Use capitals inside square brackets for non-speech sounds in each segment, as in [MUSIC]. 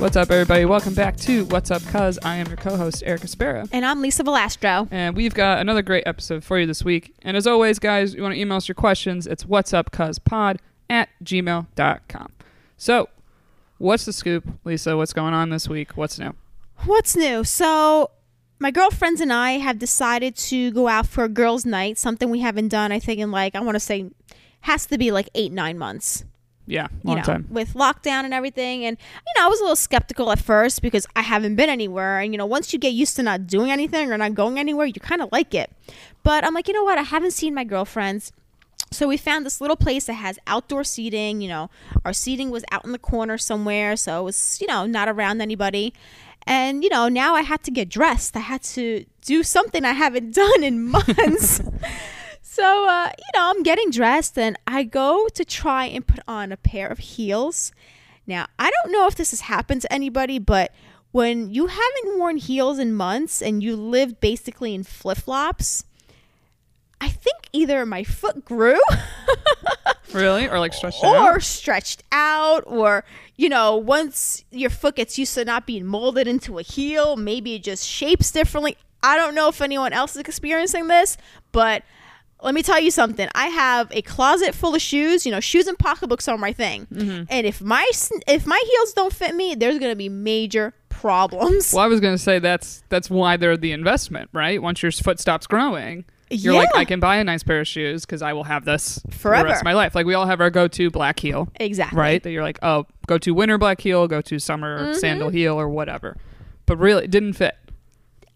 What's up, everybody? Welcome back to What's Up, Cuz. I am your co host, Erica Sparrow. And I'm Lisa Valastro. And we've got another great episode for you this week. And as always, guys, you want to email us your questions, it's what's up cuz pod at gmail.com. So, what's the scoop, Lisa? What's going on this week? What's new? What's new? So, my girlfriends and I have decided to go out for a girls' night, something we haven't done, I think, in like, I want to say, has to be like eight, nine months. Yeah, you know, time. with lockdown and everything. And, you know, I was a little skeptical at first because I haven't been anywhere. And, you know, once you get used to not doing anything or not going anywhere, you kind of like it. But I'm like, you know what? I haven't seen my girlfriends. So we found this little place that has outdoor seating. You know, our seating was out in the corner somewhere. So it was, you know, not around anybody. And, you know, now I had to get dressed. I had to do something I haven't [LAUGHS] done in months. [LAUGHS] So, uh, you know, I'm getting dressed and I go to try and put on a pair of heels. Now, I don't know if this has happened to anybody, but when you haven't worn heels in months and you live basically in flip flops, I think either my foot grew [LAUGHS] Really? Or like stretched out? or stretched out, or, you know, once your foot gets used to not being molded into a heel, maybe it just shapes differently. I don't know if anyone else is experiencing this, but let me tell you something. I have a closet full of shoes. You know, shoes and pocketbooks are my thing. Mm-hmm. And if my if my heels don't fit me, there's gonna be major problems. Well, I was going to say that's that's why they're the investment, right? Once your foot stops growing, you're yeah, like, I can buy a nice pair of shoes because I will have this for the rest of my life. Like we all have our go-to black heel, exactly. right? That you're like, oh, go to winter black heel, go to summer Mm-hmm. sandal heel, or whatever. But really, it didn't fit.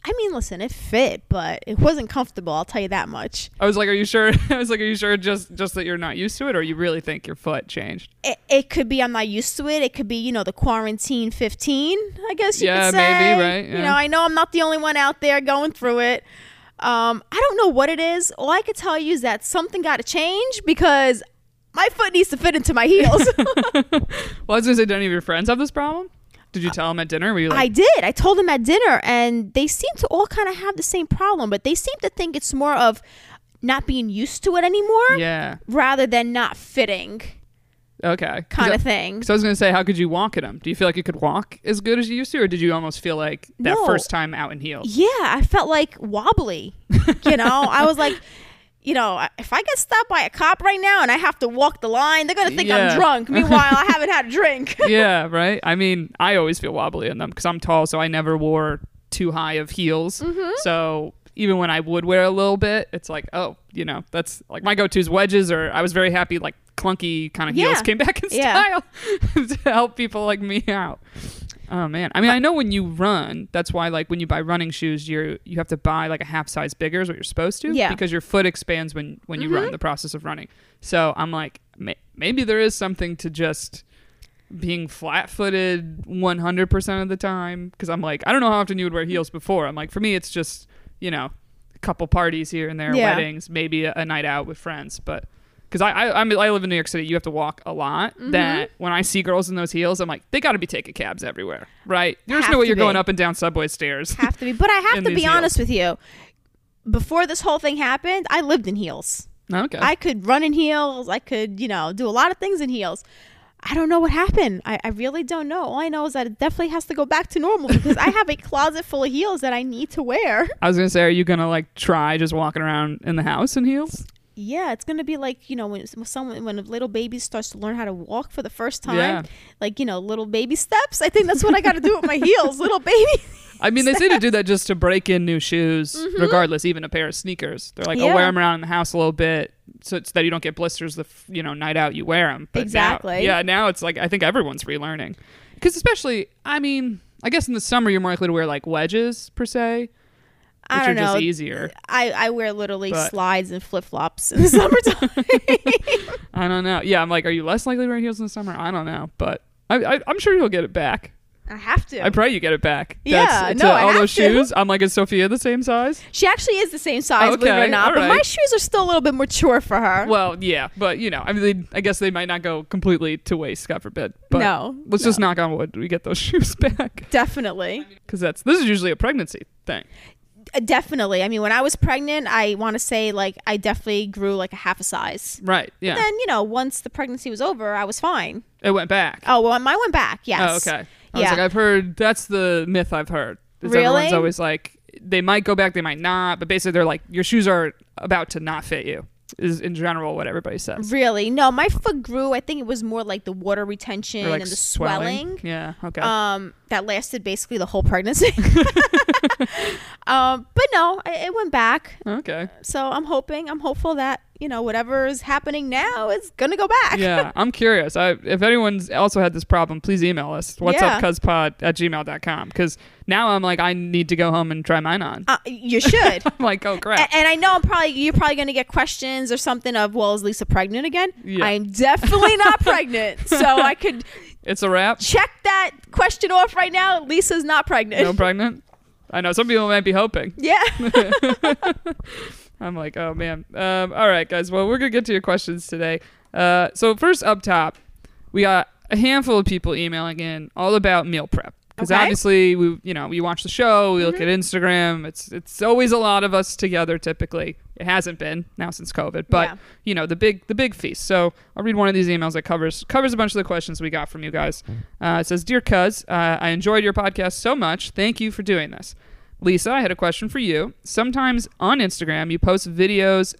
I mean, listen, it fit, but it wasn't comfortable. I'll tell you that much. I was like, are you sure? [LAUGHS] I was like, are you sure just just that you're not used to it, or you really think your foot changed? It, it could be I'm not used to it. It could be you know the quarantine 15. I guess you Yeah, could say. maybe, right, You know, I know I'm not the only one out there going through it. Um, I don't know what it is. All I could tell you is that something got to change because my foot needs to fit into my heels. [LAUGHS] Well, I was gonna say, do any of your friends have this problem? Did you tell them at dinner? Were you I did. I told them at dinner, and they seem to all kind of have the same problem, but they seem to think it's more of not being used to it anymore yeah, rather than not fitting okay, kind of thing. So I was gonna say, how could you walk in them? Do you feel like you could walk as good as you used to, or did you almost feel like that No. first time out in heels? Yeah, I felt like wobbly. You know, I was like, you know, if I get stopped by a cop right now and I have to walk the line, they're gonna think Yeah. I'm drunk. Meanwhile, I haven't had a drink. [LAUGHS] yeah, right. I mean, I always feel wobbly in them because I'm tall, so I never wore too high of heels. Mm-hmm. So even when I would wear a little bit, it's like, oh, you know, that's like my go-to's wedges. Or I was very happy, like clunky kind of heels Yeah. came back in Yeah. style [LAUGHS] to help people like me out. Oh man, I mean, I know when you run, that's why like when you buy running shoes, you you have to buy like a half size bigger is what you're supposed to, Yeah. because your foot expands when when you run mm-hmm. the process of running. So I'm like, may- maybe there is something to just being flat footed 100% of the time. Because I'm like, I don't know how often you would wear heels before. I'm like, for me, it's just, you know, a couple parties here and there, Yeah. weddings, maybe a, a night out with friends. But because I, I, I'm, I live in New York City, you have to walk a lot. Mm-hmm. That when I see girls in those heels, I'm like, they got to be taking cabs everywhere, right? There's Have no way you're going up and down subway stairs. have to be, but I have [LAUGHS] to be honest with you. Before this whole thing happened, I lived in heels. okay. I could run in heels. I could, you know, do a lot of things in heels. I don't know what happened. I, I really don't know. All I know is that it definitely has to go back to normal because I have a [LAUGHS] closet full of heels that I need to wear. I was gonna say, are you gonna like try just walking around in the house in heels? Yeah, it's gonna be like you know when someone when a little baby starts to learn how to walk for the first time, Yeah. like you know little baby steps. I think that's what I got to do with my [LAUGHS] heels, little baby. [LAUGHS] I mean, they say to do that just to break in new shoes, mm-hmm. regardless, even a pair of sneakers. They're like, I'll wear them around in the house a little bit, so it's that you don't get blisters the f- you know night out you wear them. But now- Exactly. yeah, now it's like I think everyone's relearning because especially, I mean, I guess in the summer you're more likely to wear like wedges per se, which I don't know. just easier. I I wear literally But- slides and flip flops in the [LAUGHS] summertime. [LAUGHS] I don't know. Yeah, I'm like, are you less likely to wear heels in the summer? I don't know, but I, I, I'm sure you'll get it back. I have to. I pray you get it back. Yeah, That's, no, to I all have those to. shoes. I'm like, is Sophia the same size? she actually is the same size, believe it Okay, or not. all But my shoes are still a little bit mature for her. Well, yeah, but you know, I mean, they, I guess they might not go completely to waste, God forbid. But no, let's just knock on wood. We get those [LAUGHS] shoes back definitely. because that's this is usually a pregnancy thing. Uh, Definitely. I mean, when I was pregnant, I want to say like I definitely grew like a half a size. Right. Yeah. Then you know, once the pregnancy was over, I was fine. it went back. Oh well, mine went back. Yes. Oh, okay. I was Yeah. like, I've heard that's the myth I've heard. Is everyone's always like they might go back, they might not, but basically they're like your shoes are about to not fit you. Is in general what everybody says. Really? No, my foot grew. I think it was more like the water retention like and the swelling. swelling. Yeah. Okay. Um, that lasted basically the whole pregnancy. [LAUGHS] [LAUGHS] um, but no, it, it went back. okay. So I'm hoping, I'm hopeful that you know whatever is happening now is gonna go back. yeah, [LAUGHS] I'm curious. I, if anyone's also had this problem, please email us. What's Yeah. up, cuzpod at gmail.com. Because now I'm like, I need to go home and try mine on. Uh, you should. [LAUGHS] I'm like, oh, crap. A- and I know I'm probably you're probably gonna get questions or something of well is Lisa pregnant again? Yeah. I'm definitely not [LAUGHS] pregnant, so I could It's a wrap. check that question off right now. Lisa's not pregnant. No pregnant. I know some people might be hoping. yeah. I'm like, oh man. Um, all right, guys. Well, we're gonna get to your questions today. Uh, so first up top, we got a handful of people emailing in all about meal prep because Okay. obviously we, you know, we watch the show, we look at Instagram. It's it's always a lot of us together. Typically, it hasn't been now since COVID, but Yeah. you know the big the big feast. So I'll read one of these emails that covers covers a bunch of the questions we got from you guys. Uh, it says, "Dear Cuz, uh, I enjoyed your podcast so much. Thank you for doing this." Lisa, I had a question for you. Sometimes on Instagram, you post videos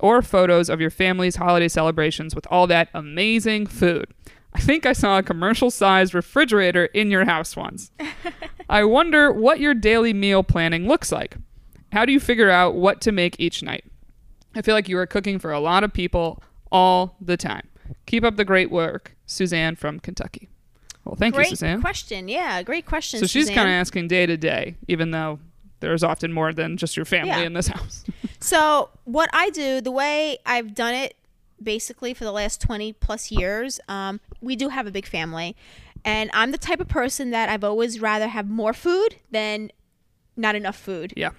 or photos of your family's holiday celebrations with all that amazing food. I think I saw a commercial sized refrigerator in your house once. [LAUGHS] I wonder what your daily meal planning looks like. How do you figure out what to make each night? I feel like you are cooking for a lot of people all the time. Keep up the great work. Suzanne from Kentucky. Well, thank great you, Suzanne. question. Yeah, great question. So she's kind of asking day to day, even though there's often more than just your family Yeah. in this house. [LAUGHS] So what I do, the way I've done it, basically for the last twenty plus years, um, we do have a big family, and I'm the type of person that I've always rather have more food than not enough food. yeah.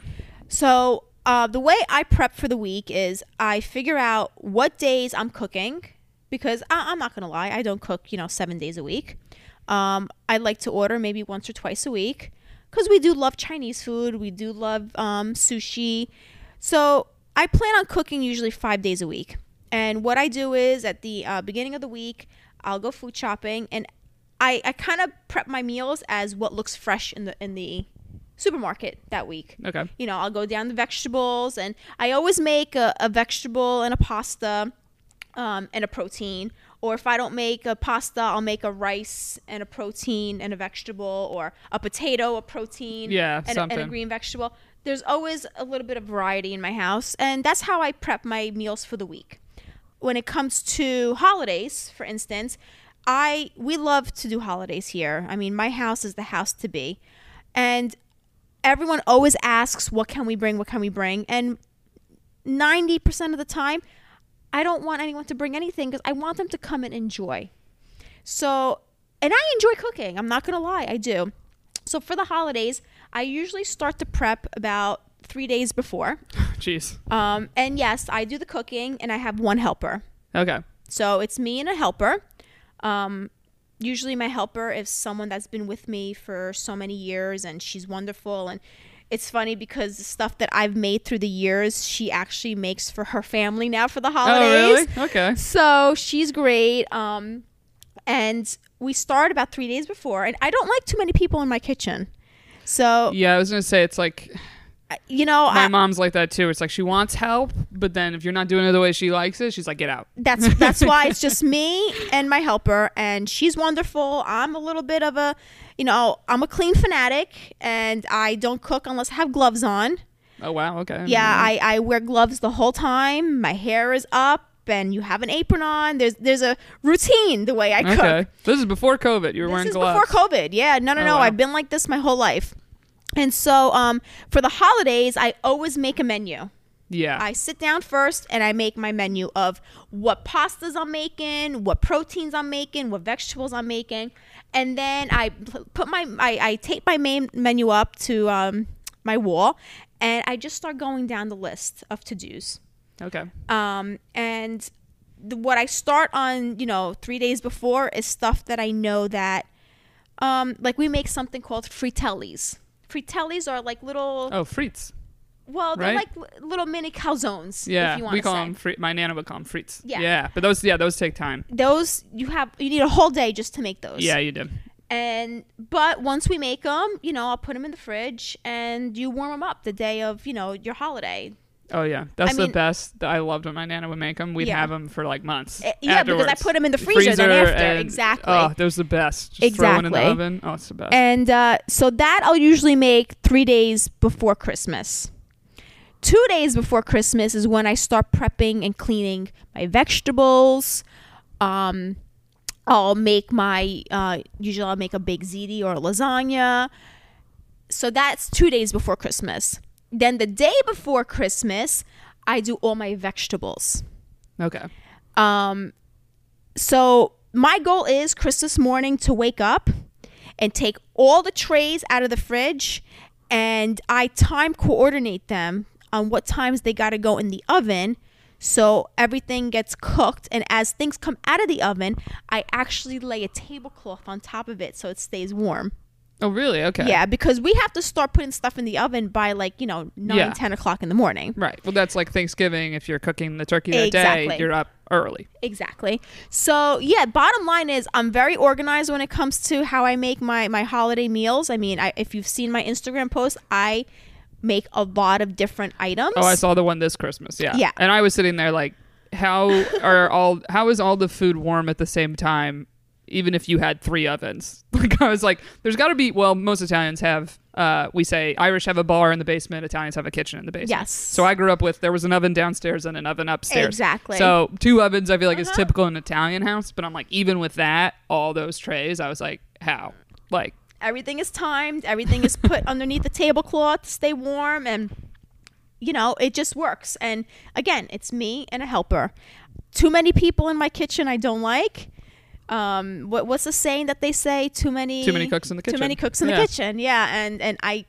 So uh, the way I prep for the week is I figure out what days I'm cooking because I- I'm not gonna lie, I don't cook you know seven days a week. Um, I like to order maybe once or twice a week because we do love Chinese food. We do love um, sushi. So I plan on cooking usually five days a week. And what I do is at the uh, beginning of the week, I'll go food shopping and I, I kind of prep my meals as what looks fresh in the in the supermarket that week Okay. you know, I'll go down the vegetables, and I always make a, a vegetable and a pasta um, and a protein. Or if I don't make a pasta, I'll make a rice and a protein and a vegetable, or a potato, a protein, Yeah, and, a, and a green vegetable. There's always a little bit of variety in my house, and that's how I prep my meals for the week. When it comes to holidays, for instance, I we love to do holidays here. I mean, my house is the house to be, and everyone always asks, "What can we bring? What can we bring?" And ninety percent of the time, I don't want anyone to bring anything because I want them to come and enjoy. So, and I enjoy cooking. I'm not gonna lie, I do. So for the holidays, I usually start to prep about three days before. [LAUGHS] Jeez. Um, and yes, I do the cooking, and I have one helper. Okay. So it's me and a helper. Um, usually, my helper is someone that's been with me for so many years, and she's wonderful. And it's funny because the stuff that I've made through the years, she actually makes for her family now for the holidays. Oh, really? Okay. So she's great. Um, and we start about three days before, and I don't like too many people in my kitchen. So Yeah, I was gonna say it's like you know, my I, mom's like that too. It's like she wants help, but then if you're not doing it the way she likes it, she's like, get out. that's that's why it's just me and my helper and she's wonderful i'm a little bit of a you know i'm a clean fanatic and i don't cook unless i have gloves on Oh wow. Okay. yeah i i wear gloves the whole time my hair is up and you have an apron on there's there's a routine the way i cook Okay. This is before COVID. You were this wearing is gloves. before covid yeah no no Oh, no wow. i've been like this my whole life and so um for the holidays i always make a menu Yeah. I sit down first and I make my menu of what pastas I'm making, what proteins I'm making, what vegetables I'm making, and then I put my I, I tape my main menu up to um, my wall, and I just start going down the list of to dos. okay. Um, and the, what I start on, you know, three days before is stuff that I know that, um, like we make something called fritellis. Fritellis are like little, Oh, frites. Well, they're right. like little mini calzones. Yeah, if you want we call say. them. Fri- my nana would call them frites. Yeah. Yeah, but those, yeah, those take time. those you have you need a whole day just to make those. Yeah, you do. And but once we make them, you know, I'll put them in the fridge and you warm them up the day of you know your holiday. Oh yeah, that's I the mean- best. I loved when my nana would make them. We'd Yeah. have them for like months. Eh, yeah, because I put them in the freezer then after, and- exactly. Oh, was the best. Just throw one in the Exactly. oven. Oh, it's the best. And uh, so that I'll usually make three days before Christmas. Two days before Christmas is when I start prepping and cleaning my vegetables. Um, I'll make my, uh, usually I'll make a big ziti or a lasagna. So that's two days before Christmas. Then the day before Christmas, I do all my vegetables. okay. Um, so my goal is Christmas morning to wake up and take all the trays out of the fridge and I time coordinate them on what times they got to go in the oven so everything gets cooked and as things come out of the oven I actually lay a tablecloth on top of it so it stays warm. Oh really? Okay. Yeah, because we have to start putting stuff in the oven by like, you know, 9, Yeah. 10 o'clock in the morning. Right. Well, that's like Thanksgiving. If you're cooking the turkey that Exactly. day, you're up early. Exactly. So yeah, bottom line is I'm very organized when it comes to how I make my my holiday meals. I mean, I, if you've seen my Instagram post, I make a lot of different items. Oh, I saw the one this Christmas. Yeah. Yeah. And I was sitting there like, how [LAUGHS] are all? How is all the food warm at the same time? Even if you had three ovens, [LAUGHS] like I was like, there's got to be. Well, most Italians have. Uh, we say Irish have a bar in the basement. Italians have a kitchen in the basement. Yes. So I grew up with there was an oven downstairs and an oven upstairs. Exactly. So two ovens, I feel like is Uh-huh. typical in an Italian house. But I'm like, even with that, all those trays, I was like, how? Like, Everything is timed. Everything is put [LAUGHS] underneath the tablecloth to stay warm, and you know it just works. And again, it's me and a helper. Too many people in my kitchen, I don't like. Um, what, what's the saying that they say? Too many. Too many cooks in the kitchen. Too many cooks in Yeah. the kitchen. Yeah, and and I,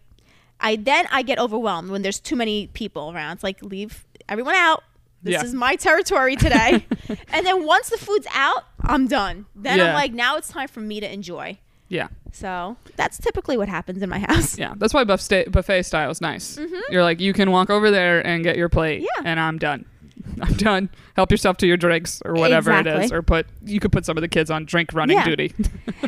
I then I get overwhelmed when there's too many people around. It's like leave everyone out. This Yeah. is my territory today. [LAUGHS] and then once the food's out, I'm done. Then I'm like, now it's time for me to enjoy. yeah. So that's typically what happens in my [LAUGHS] house. Yeah, that's why buffet buffet style is nice. You're like you can walk over there and get your plate, Mm-hmm. Yeah. and I'm done. [LAUGHS] I'm done. Help yourself to your drinks or whatever it is, or put you could put some of the kids on drink running Yeah. duty. [LAUGHS]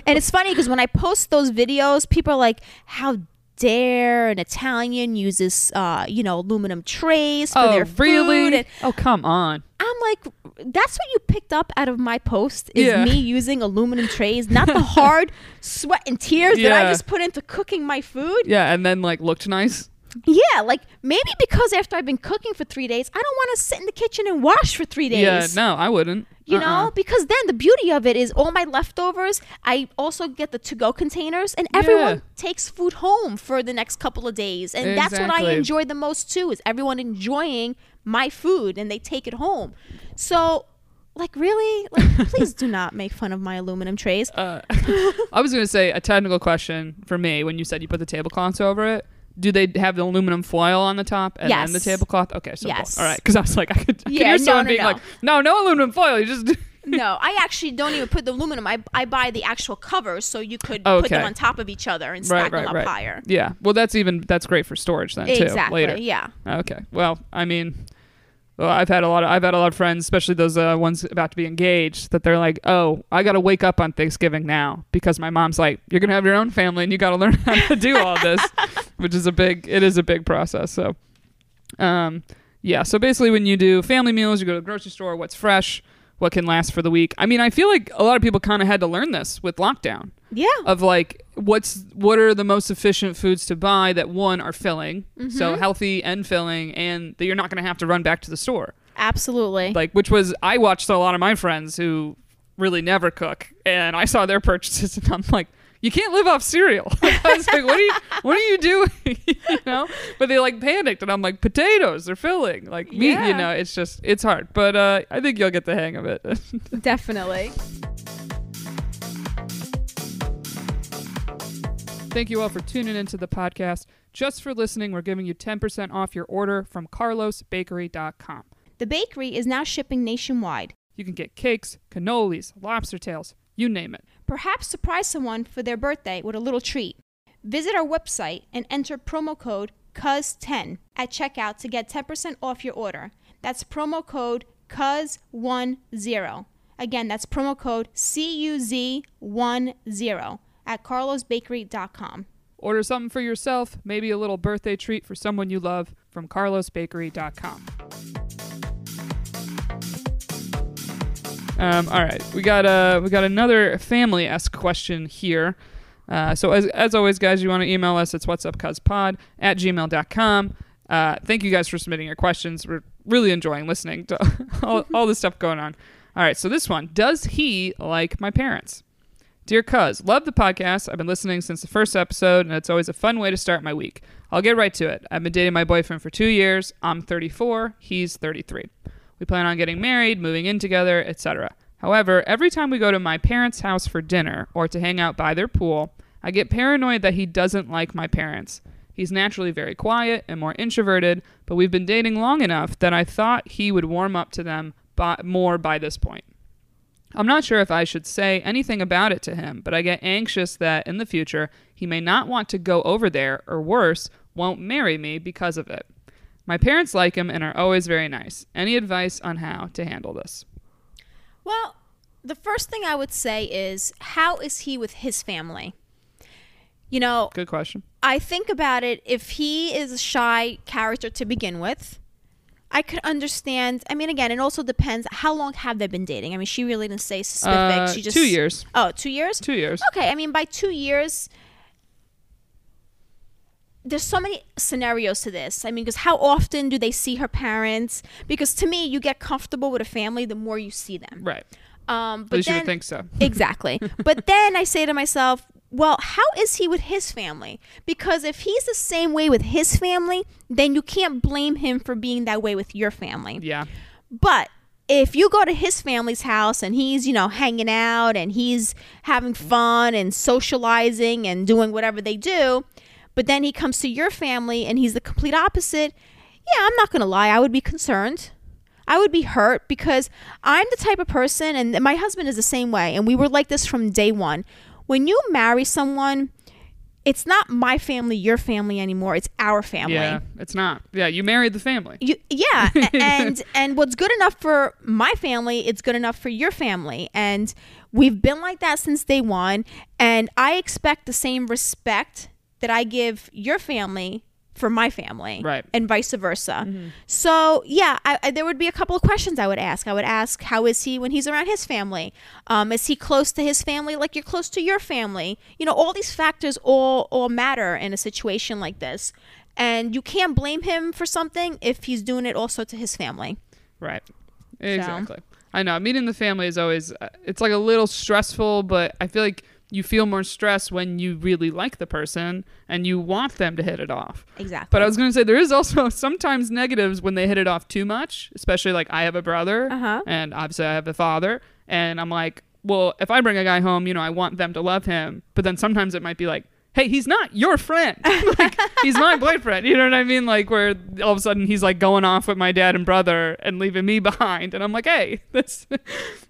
And it's funny because when I post those videos, people are like, "How dare an Italian uses, uh, you know, aluminum trays for oh, their food?" really? And oh, come on. I'm like, "That's what you picked up out of my post is Yeah. me using aluminum trays, not the [LAUGHS] hard sweat and tears that I just put into cooking my food." Yeah, and then like looked nice. Yeah, like maybe because after I've been cooking for three days, I don't want to sit in the kitchen and wash for three days. Yeah, no, I wouldn't. You Uh-uh. know, because then the beauty of it is all my leftovers. I also get the to-go containers, and everyone Yeah. takes food home for the next couple of days, and that's what I enjoy the most too. Is everyone enjoying my food and they take it home? So, like, really, like, [LAUGHS] please do not make fun of my aluminum trays. Uh, [LAUGHS] I was going to say a technical question for me when you said you put the tablecloths over it. Do they have the aluminum foil on the top and then the tablecloth? Okay, so Yes. all right, because I was like, I could, I could Yeah, hear no, someone no, being no. like, no, no aluminum foil. You just no, I actually don't even put the aluminum. I, I buy the actual covers so you could put them on top of each other and stack right, them up right. higher. Yeah, well, that's even that's great for storage then too Exactly. later. Yeah. Okay. Well, I mean, well, I've had a lot of I've had a lot of friends, especially those uh, ones about to be engaged, that they're like, "Oh, I got to wake up on Thanksgiving now because my mom's like, you're gonna have your own family and you got to learn [LAUGHS] how to do all this," [LAUGHS] which is a big it is a big process. So, um, yeah. So basically, when you do family meals, you go to the grocery store. What's fresh? What can last for the week? I mean, I feel like a lot of people kind of had to learn this with lockdown Yeah. of like what's what are the most efficient foods to buy that one are filling so Mm-hmm. healthy and filling and that you're not going to have to run back to the store Absolutely. like which was i watched a lot of my friends who really never cook and i saw their purchases [LAUGHS] and i'm like you can't live off cereal [LAUGHS] i was like what are you what are you doing [LAUGHS] you know but they like panicked and i'm like potatoes they're filling like meat Yeah. you know it's just it's hard but uh i think you'll get the hang of it [LAUGHS] Definitely. Thank you all for tuning into the podcast. Just for listening, we're giving you 10% off your order from carlosbakery.com. The bakery is now shipping nationwide. You can get cakes, cannolis, lobster tails, you name it. Perhaps surprise someone for their birthday with a little treat. Visit our website and enter promo code CUZ10 at checkout to get 10% off your order. That's promo code CUZ10. Again, that's promo code CUZ10 at carlosbakery.com. Order something for yourself, maybe a little birthday treat for someone you love from carlosbakery.com. Um, all right, we got uh, we got another family esque question here. Uh, so as, as always, guys, you want to email us? It's what's up pod at gmail.com. Uh, thank you guys for submitting your questions. We're really enjoying listening to [LAUGHS] all, all the stuff going on. All right, so this one Does he like my parents? Dear Cuz, love the podcast. I've been listening since the first episode, and it's always a fun way to start my week. I'll get right to it. I've been dating my boyfriend for two years. I'm 34, he's 33. We plan on getting married, moving in together, etc. However, every time we go to my parents' house for dinner or to hang out by their pool, I get paranoid that he doesn't like my parents. He's naturally very quiet and more introverted, but we've been dating long enough that I thought he would warm up to them by, more by this point. I'm not sure if I should say anything about it to him, but I get anxious that in the future he may not want to go over there, or worse, won't marry me because of it. My parents like him and are always very nice. Any advice on how to handle this? Well, the first thing I would say is how is he with his family? You know, Good question. I think about it if he is a shy character to begin with, I could understand. I mean, again, it also depends. How long have they been dating? I mean, she really didn't say specific. Uh, she just two years. Oh, two years. Two years. Okay, I mean, by two years, there's so many scenarios to this. I mean, because how often do they see her parents? Because to me, you get comfortable with a family the more you see them. Right. Um, At but least you then, would think so. [LAUGHS] exactly. but then I say to myself, well, how is he with his family? Because if he's the same way with his family, then you can't blame him for being that way with your family. Yeah. But if you go to his family's house and he's, you know, hanging out and he's having fun and socializing and doing whatever they do, but then he comes to your family and he's the complete opposite, yeah, I'm not going to lie, I would be concerned. I would be hurt because I'm the type of person, and my husband is the same way, and we were like this from day one. When you marry someone, it's not my family, your family anymore. It's our family. Yeah. It's not. Yeah. You married the family. You, yeah, [LAUGHS] and and what's good enough for my family, it's good enough for your family, and we've been like that since day one. And I expect the same respect that I give your family for my family, Right. and vice versa. So yeah, I, I, there would be a couple of questions I would ask. I would ask, how is he when he's around his family? Um, is he close to his family like you're close to your family? You know, all these factors all all matter in a situation like this. And you can't blame him for something if he's doing it also to his family. Right. Exactly. I know. Meeting the family is always, uh, it's like a little stressful, but I feel like you feel more stress when you really like the person and you want them to hit it off. Exactly. But I was going to say there is also [LAUGHS] sometimes negatives when they hit it off too much, especially like I have a brother Uh-huh. and obviously I have a father and I'm like, well, if I bring a guy home, you know, I want them to love him, but then sometimes it might be like, hey, he's not your friend. [LAUGHS] like he's my [LAUGHS] boyfriend. You know what I mean? Like where all of a sudden he's like going off with my dad and brother and leaving me behind and I'm like, "Hey, that's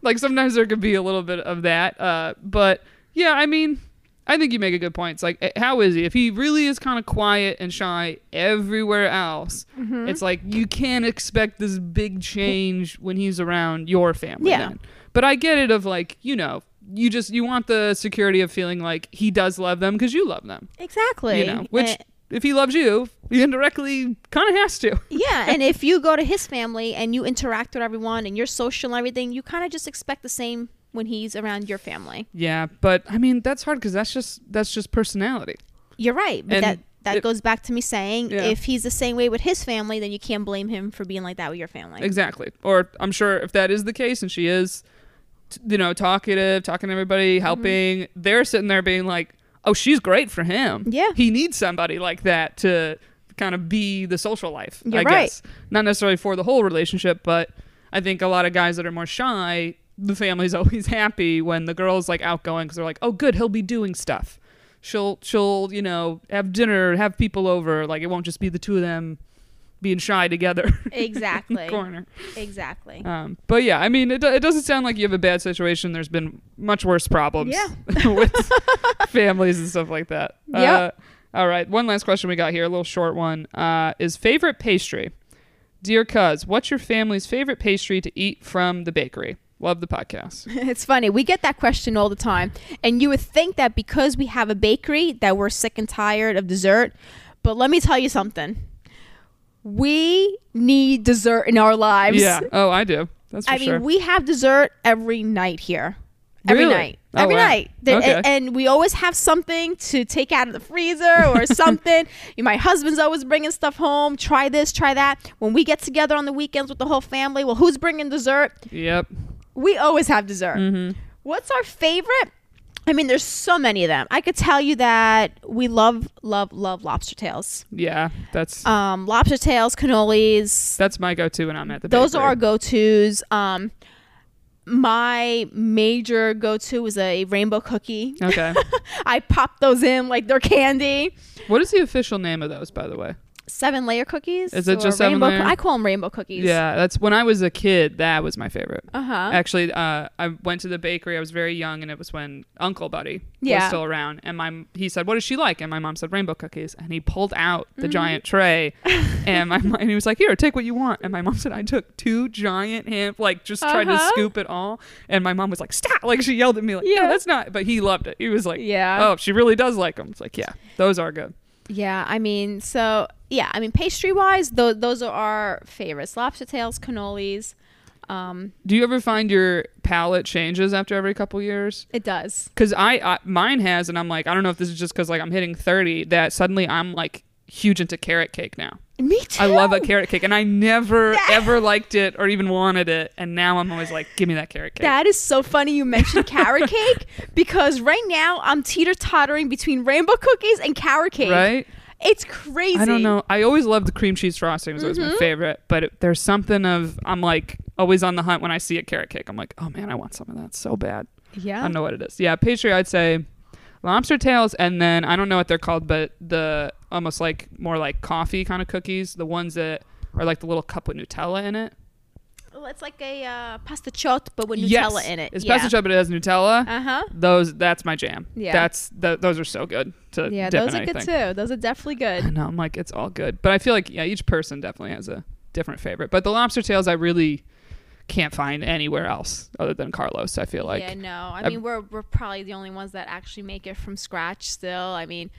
like sometimes there could be a little bit of that." Uh but yeah, I mean, I think you make a good point. It's like, eh, how is he? If he really is kind of quiet and shy everywhere else, Mm-hmm. it's like you can't expect this big change when he's around your family. Yeah. Then. But I get it. Of like, you know, you just you want the security of feeling like he does love them because you love them. exactly. You know, which Eh, if he loves you, he indirectly kind of has to. [LAUGHS] yeah, and if you go to his family and you interact with everyone and you're social and everything, you kind of just expect the same when he's around your family. Yeah, but I mean that's hard because that's just that's just personality. You're right, but And that that it- goes back to me saying Yeah. if he's the same way with his family, then you can't blame him for being like that with your family. Exactly. Or I'm sure if that is the case and she is, t- you know, talkative, talking to everybody, Mm-hmm. helping, they're sitting there being like, oh, she's great for him. Yeah. He needs somebody like that to kind of be the social life, You're I right. guess. Not necessarily for the whole relationship, but I think a lot of guys that are more shy, the family's [LAUGHS] always happy when the girl's like outgoing because they're like, oh, good, he'll be doing stuff. She'll, she'll, you know, have dinner, have people over. Like it won't just be the two of them being shy together. [LAUGHS] Exactly. corner. exactly. Um, but yeah, I mean, it, it doesn't sound like you have a bad situation. There's been much worse problems Yeah. [LAUGHS] with families and stuff like that. Yep. Uh, all right, one last question we got here, a little short one. Uh, is favorite pastry? Dear Cuz, what's your family's favorite pastry to eat from the bakery? Love the podcast. [LAUGHS] It's funny. We get that question all the time. And you would think that because we have a bakery that we're sick and tired of dessert. But let me tell you something. We need dessert in our lives. yeah. Oh, I do. That's for I mean, we have dessert every night here. Every Really? night. Oh, Every wow. night. The- Okay. and, and we always have something to take out of the freezer or [LAUGHS] something. My husband's always bringing stuff home. Try this, try that. When we get together on the weekends with the whole family, well, who's bringing dessert? yep. We always have dessert. Mm-hmm. What's our favorite? I mean, there's so many of them. I could tell you that we love, love, love lobster tails. Yeah. That's Um, lobster tails, cannolis. that's my go-to when I'm at the. Those bakery. are our go-tos. Um, my major go-to is a rainbow cookie. Okay. [LAUGHS] I pop those in like they're candy. what is the official name of those, by the way? Seven layer cookies. Is it just seven rainbow layer? I call them rainbow cookies. Yeah, that's when I was a kid. That was my favorite. Uh huh. Actually, uh, I went to the bakery. I was very young, and it was when Uncle Buddy was still around. And my he said, "What does she like?" And my mom said, "Rainbow cookies." And he pulled out the Mm-hmm. giant tray, [LAUGHS] and my mom, and he was like, "Here, take what you want." And my mom said, "I took two giant hand, like just tried to Uh-huh. scoop it all." And my mom was like, "Stop!" Like she yelled at me, like, "Yeah, Yeah. that's not." But he loved it. He was like, Yeah. "Oh, she really does like them." It's like, "Yeah, those are good." Yeah. I mean, so yeah. I mean, pastry-wise, those those are our favorites: lobster tails, cannolis. Um, Do you ever find your palate changes after every couple years? it does. because I, I mine has and i'm like i don't know if this is just because like i'm hitting 30 that suddenly i'm like huge into carrot cake now Me too. i love a carrot cake and i never [LAUGHS] ever liked it or even wanted it and now i'm always like give me that carrot cake That is so funny you mentioned carrot [LAUGHS] cake because right now I'm teeter tottering between rainbow cookies and carrot cake. right It's crazy. i don't know i always loved the cream cheese frosting it was always Mm-hmm. my favorite but it, there's something of i'm like always on the hunt when i see a carrot cake i'm like oh man i want some of that so bad Yeah. i Yeah. don't know what it is yeah pastry i'd say lobster tails and then i don't know what they're called but the almost like more like coffee kind of cookies the ones that are like the little cup with nutella in it Well, it's like a uh, pasta chot, but with yes Nutella in it. it's yeah. pasta chip but it has nutella Uh huh. those that's my jam Yeah. that's th- those are so good to Yeah, those are good too. Those are definitely I good. know i'm like it's all good but i feel like yeah each person definitely has a different favorite but the lobster tails i really can't find anywhere else other than carlos i feel like yeah, no. I I- mean, we're we're probably the only ones that actually make it from scratch. Still, I mean,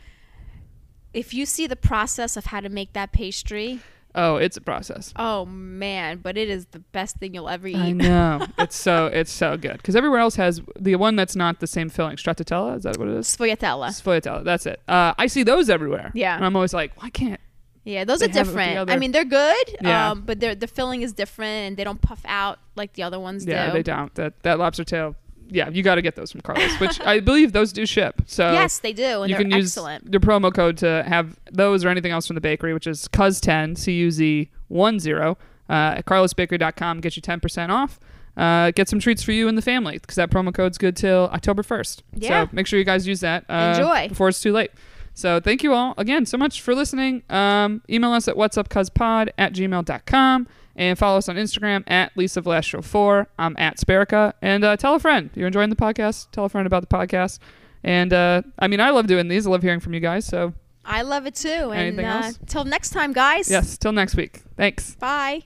if you see the process of how to make that pastry, oh it's a process oh man, but it is the best thing you'll ever eat. I know [LAUGHS] it's so it's so good because everywhere else has the one that's not the same filling. Stracciatella is that what it is? Sfogliatella. Sfogliatella. That's it. Uh, I see those everywhere. Yeah. and I'm always like, why can't? Yeah, those are different. I mean, they're good, Yeah. um, but they're, the filling is different, and they don't puff out like the other ones Yeah, do. they don't. That that lobster tail. Yeah, you got to get those from Carlos, which I believe those do ship. So yes, they do, and you can use excellent. the promo code to have those or anything else from the bakery, which is cuz10 c u z 10 uh, at carlosbakery.com. Get you 10% off. Uh, get some treats for you and the family because that promo code's good till October 1st. Yeah. So make sure you guys use that. Uh, Enjoy. before it's too late. So thank you all again so much for listening. Um, email us at what's up pod at gmail.com and follow us on Instagram at Lisa Valastro 4. I'm at Sparica. And uh, tell a friend. You're enjoying the podcast. Tell a friend about the podcast. And uh, I mean, I love doing these. I love hearing from you guys. So I love it too. And Anything uh, else? till next time, guys. yes, till next week. Thanks. Bye.